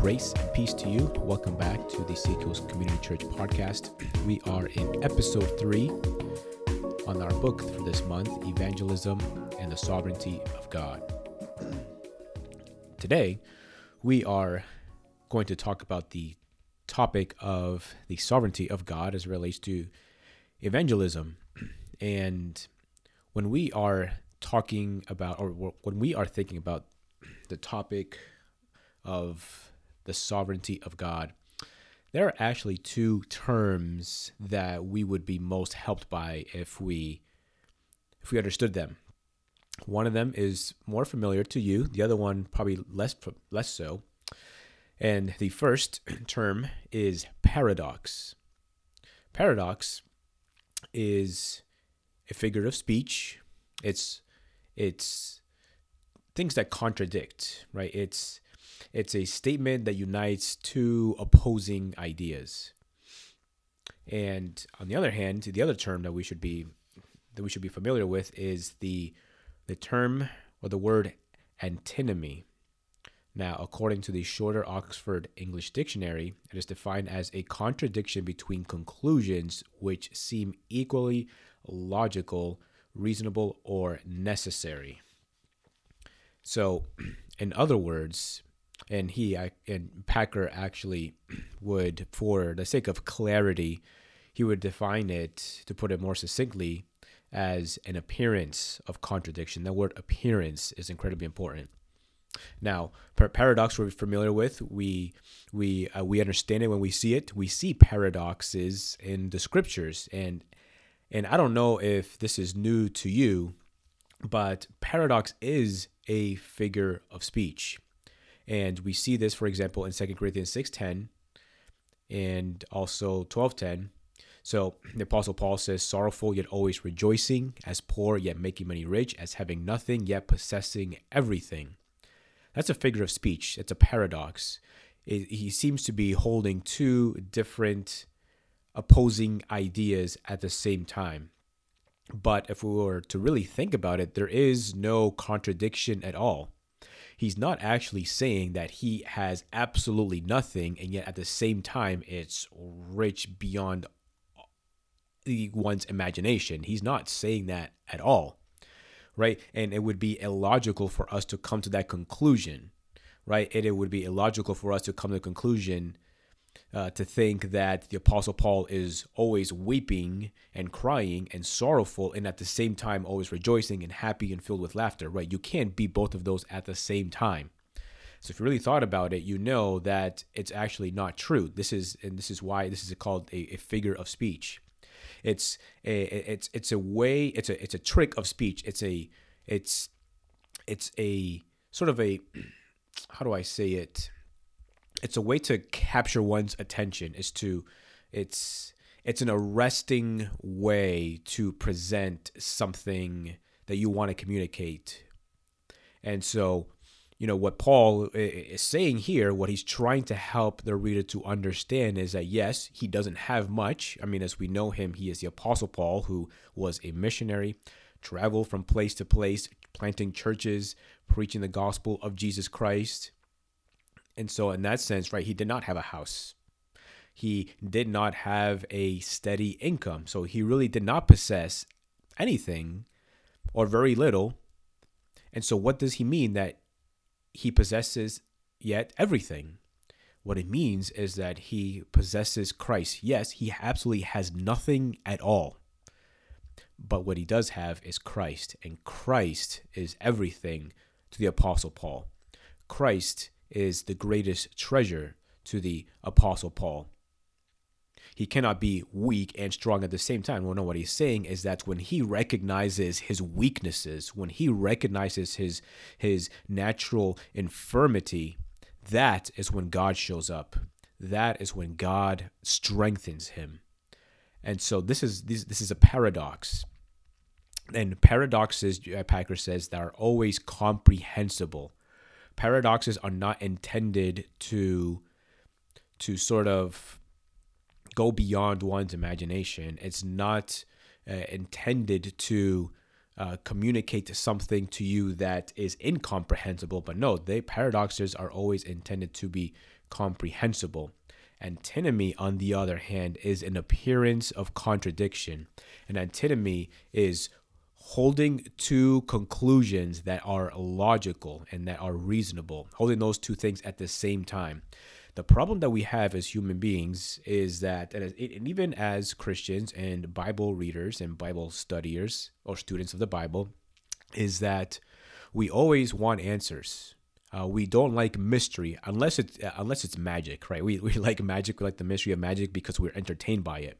Grace and peace to you. Welcome back to the Seacoast Community Church podcast. We are in episode three on our book for this month Evangelism and the Sovereignty of God. Today, we are going to talk about the topic of the sovereignty of God as relates to evangelism. And when we are talking about, or when we are thinking about the topic of the sovereignty of God, there are actually two terms that we would be most helped by if we if we understood them. One of them is more familiar to you, the other one probably less less so. And the first term is paradox. Paradox is a figure of speech. It's it's things that contradict, right? It's it's a statement that unites two opposing ideas. And on the other hand, the other term that we should be that we should be familiar with is the the term or the word antinomy. Now, according to the shorter Oxford English Dictionary, it is defined as a contradiction between conclusions which seem equally logical, reasonable, or necessary. So, in other words, and he and Packer actually would, for the sake of clarity, he would define it to put it more succinctly as an appearance of contradiction. The word appearance is incredibly important. Now, paradox we're familiar with. We we uh, we understand it when we see it. We see paradoxes in the scriptures, and and I don't know if this is new to you, but paradox is a figure of speech. And we see this, for example, in 2 Corinthians 6.10 and also 12.10. So the Apostle Paul says, sorrowful yet always rejoicing, as poor yet making money rich, as having nothing yet possessing everything. That's a figure of speech. It's a paradox. It, he seems to be holding two different opposing ideas at the same time. But if we were to really think about it, there is no contradiction at all he's not actually saying that he has absolutely nothing and yet at the same time it's rich beyond the one's imagination. He's not saying that at all. Right? And it would be illogical for us to come to that conclusion. Right? And it would be illogical for us to come to the conclusion uh, to think that the Apostle Paul is always weeping and crying and sorrowful, and at the same time always rejoicing and happy and filled with laughter, right? You can't be both of those at the same time. So if you really thought about it, you know that it's actually not true. This is and this is why this is called a, a figure of speech. It's a it's it's a way it's a it's a trick of speech. It's a it's it's a sort of a how do I say it? It's a way to capture one's attention is to it's it's an arresting way to present something that you want to communicate. And so you know what paul is saying here what he's trying to help the reader to understand is that yes he doesn't have much. I mean as we know him he is the apostle paul who was a missionary traveled from place to place planting churches preaching the gospel of jesus christ and so, in that sense, right, he did not have a house. He did not have a steady income. So, he really did not possess anything or very little. And so, what does he mean that he possesses yet everything? What it means is that he possesses Christ. Yes, he absolutely has nothing at all. But what he does have is Christ, and Christ is everything to the Apostle Paul. Christ is the greatest treasure to the Apostle Paul. He cannot be weak and strong at the same time. Well, no, what he's saying is that when he recognizes his weaknesses, when he recognizes his his natural infirmity, that is when God shows up. That is when God strengthens him. And so this is this, this is a paradox. And paradoxes, Packer says, that are always comprehensible paradoxes are not intended to to sort of go beyond one's imagination. It's not uh, intended to uh, communicate something to you that is incomprehensible. But no, they paradoxes are always intended to be comprehensible. Antinomy, on the other hand, is an appearance of contradiction. An antinomy is holding two conclusions that are logical and that are reasonable, holding those two things at the same time. The problem that we have as human beings is that, and even as Christians and Bible readers and Bible studiers or students of the Bible, is that we always want answers. Uh, we don't like mystery unless it's uh, unless it's magic, right? We we like magic, we like the mystery of magic because we're entertained by it.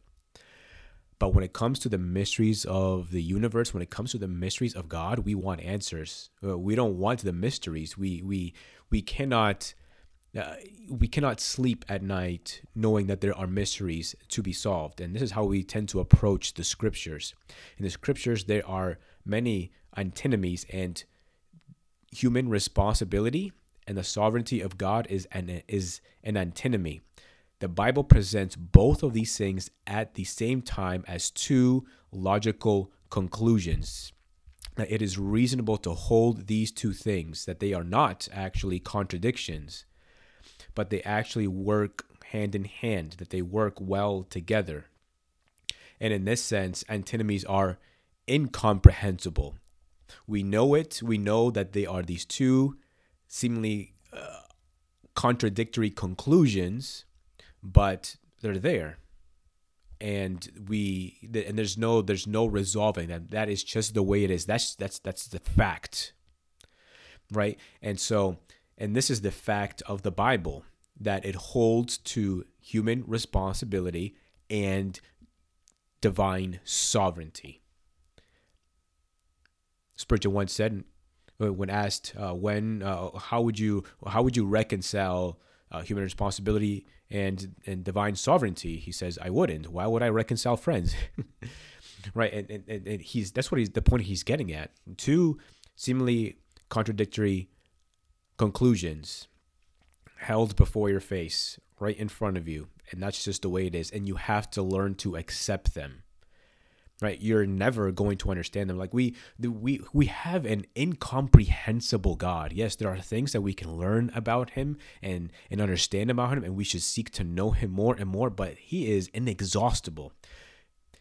But when it comes to the mysteries of the universe, when it comes to the mysteries of God, we want answers. Uh, we don't want the mysteries. We we we cannot uh, we cannot sleep at night knowing that there are mysteries to be solved. And this is how we tend to approach the scriptures. In the scriptures, there are many antinomies, and human responsibility and the sovereignty of God is an is an antinomy. The Bible presents both of these things at the same time as two logical conclusions. That it is reasonable to hold these two things, that they are not actually contradictions, but they actually work hand in hand, that they work well together. And in this sense, antinomies are incomprehensible. We know it. We know that they are these two seemingly uh, contradictory conclusions, but they're there. And we and there's no there's no resolving that. That is just the way it is. That's that's that's the fact, right? And so, and this is the fact of the Bible that it holds to human responsibility and divine sovereignty. Spurgeon once said, when asked uh, when uh, how would you how would you reconcile uh, human responsibility and and divine sovereignty, he says, I wouldn't. Why would I reconcile friends? right, and, and, and he's that's what he's the point he's getting at. Two seemingly contradictory conclusions held before your face, right in front of you, and that's just the way it is, and you have to learn to accept them right you're never going to understand them like we we we have an incomprehensible god yes there are things that we can learn about him and and understand about him and we should seek to know him more and more but he is inexhaustible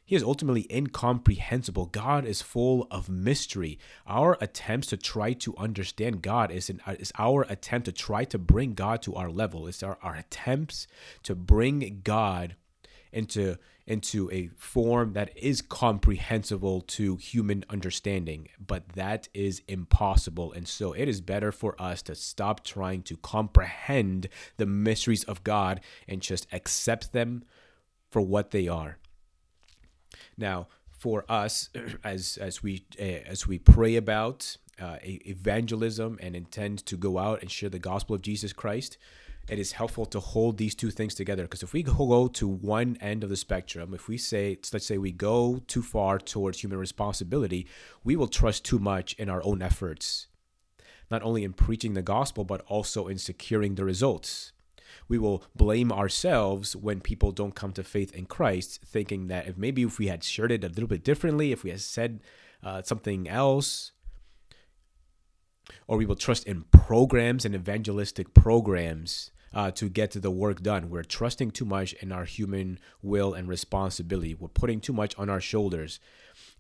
he is ultimately incomprehensible. God is full of mystery. Our attempts to try to understand God is, an, is our attempt to try to bring God to our level. It's our, our attempts to bring God into into a form that is comprehensible to human understanding but that is impossible. And so it is better for us to stop trying to comprehend the mysteries of God and just accept them for what they are. Now for us as as we uh, as we pray about uh, evangelism and intend to go out and share the gospel of Jesus Christ it is helpful to hold these two things together. Because if we go to one end of the spectrum if we say let's say we go too far towards human responsibility we will trust too much in our own efforts not only in preaching the gospel but also in securing the results. We will blame ourselves when people don't come to faith in Christ, thinking that if maybe if we had shared it a little bit differently, if we had said uh, something else, or we will trust in programs and evangelistic programs uh, to get the work done. We're trusting too much in our human will and responsibility. We're putting too much on our shoulders,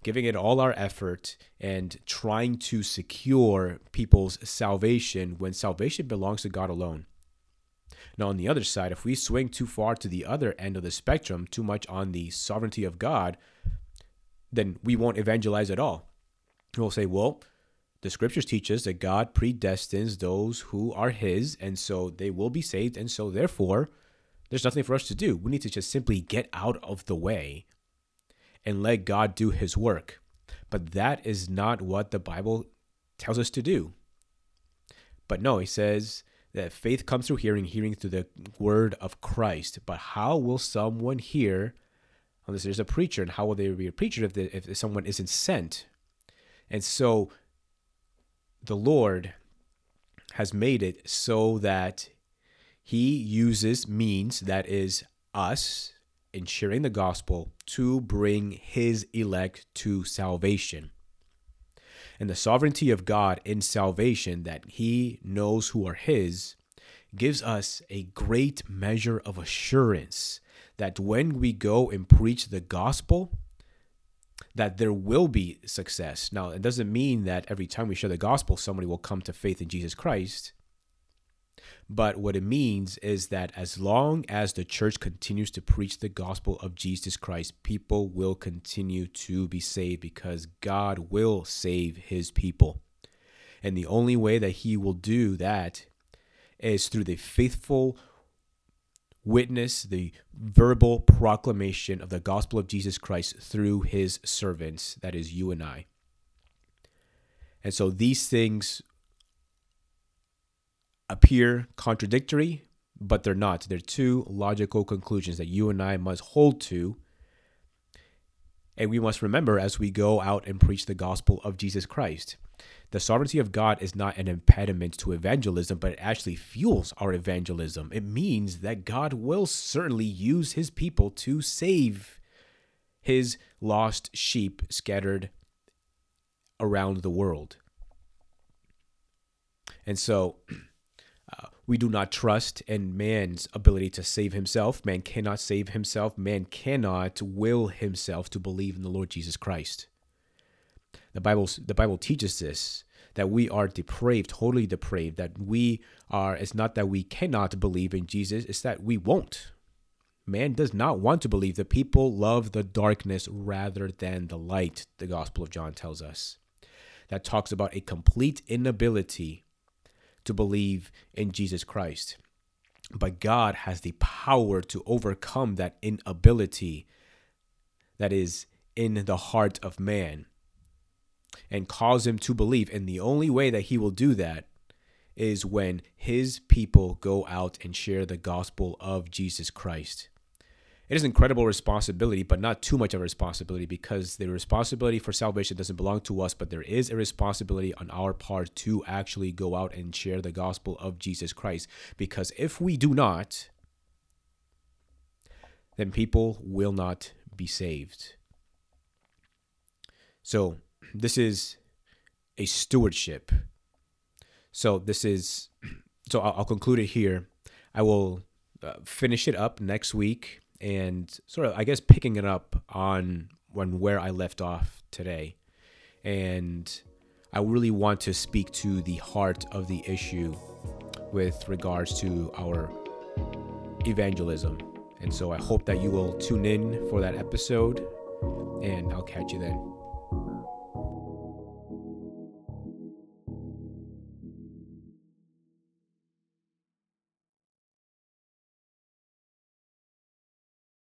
giving it all our effort and trying to secure people's salvation when salvation belongs to God alone. Now, on the other side, if we swing too far to the other end of the spectrum, too much on the sovereignty of God, then we won't evangelize at all. We'll say, well, the scriptures teach us that God predestines those who are his, and so they will be saved, and so therefore there's nothing for us to do. We need to just simply get out of the way and let God do his work. But that is not what the Bible tells us to do. But no, he says that faith comes through hearing, hearing through the word of Christ. But how will someone hear unless there's a preacher? And how will they be a preacher if, the, if someone isn't sent? And so the Lord has made it so that he uses means that is us in sharing the gospel to bring his elect to salvation. And the sovereignty of God in salvation, that he knows who are his, gives us a great measure of assurance that when we go and preach the gospel, that there will be success. Now, it doesn't mean that every time we share the gospel, somebody will come to faith in Jesus Christ. But what it means is that as long as the church continues to preach the gospel of Jesus Christ, people will continue to be saved because God will save his people. And the only way that he will do that is through the faithful witness, the verbal proclamation of the gospel of Jesus Christ through his servants, that is, you and I. And so these things appear contradictory, but they're not. They're two logical conclusions that you and I must hold to. And we must remember as we go out and preach the gospel of Jesus Christ. The sovereignty of God is not an impediment to evangelism, but it actually fuels our evangelism. It means that God will certainly use his people to save his lost sheep scattered around the world. And so uh, we do not trust in man's ability to save himself. Man cannot save himself. Man cannot will himself to believe in the Lord Jesus Christ. The Bible the Bible teaches this that we are depraved, totally depraved, that we are it's not that we cannot believe in Jesus, it's that we won't. Man does not want to believe. The people love the darkness rather than the light, the Gospel of John tells us. That talks about a complete inability to believe in Jesus Christ. But God has the power to overcome that inability that is in the heart of man and cause him to believe. And the only way that he will do that is when his people go out and share the gospel of Jesus Christ. It is an incredible responsibility, but not too much of a responsibility because the responsibility for salvation doesn't belong to us, but there is a responsibility on our part to actually go out and share the gospel of Jesus Christ. Because if we do not, then people will not be saved. So this is a stewardship. So this is so I'll, I'll conclude it here. I will uh, finish it up next week and sort of I guess picking it up on when where I left off today. And I really want to speak to the heart of the issue with regards to our evangelism. And so I hope that you will tune in for that episode and I'll catch you then.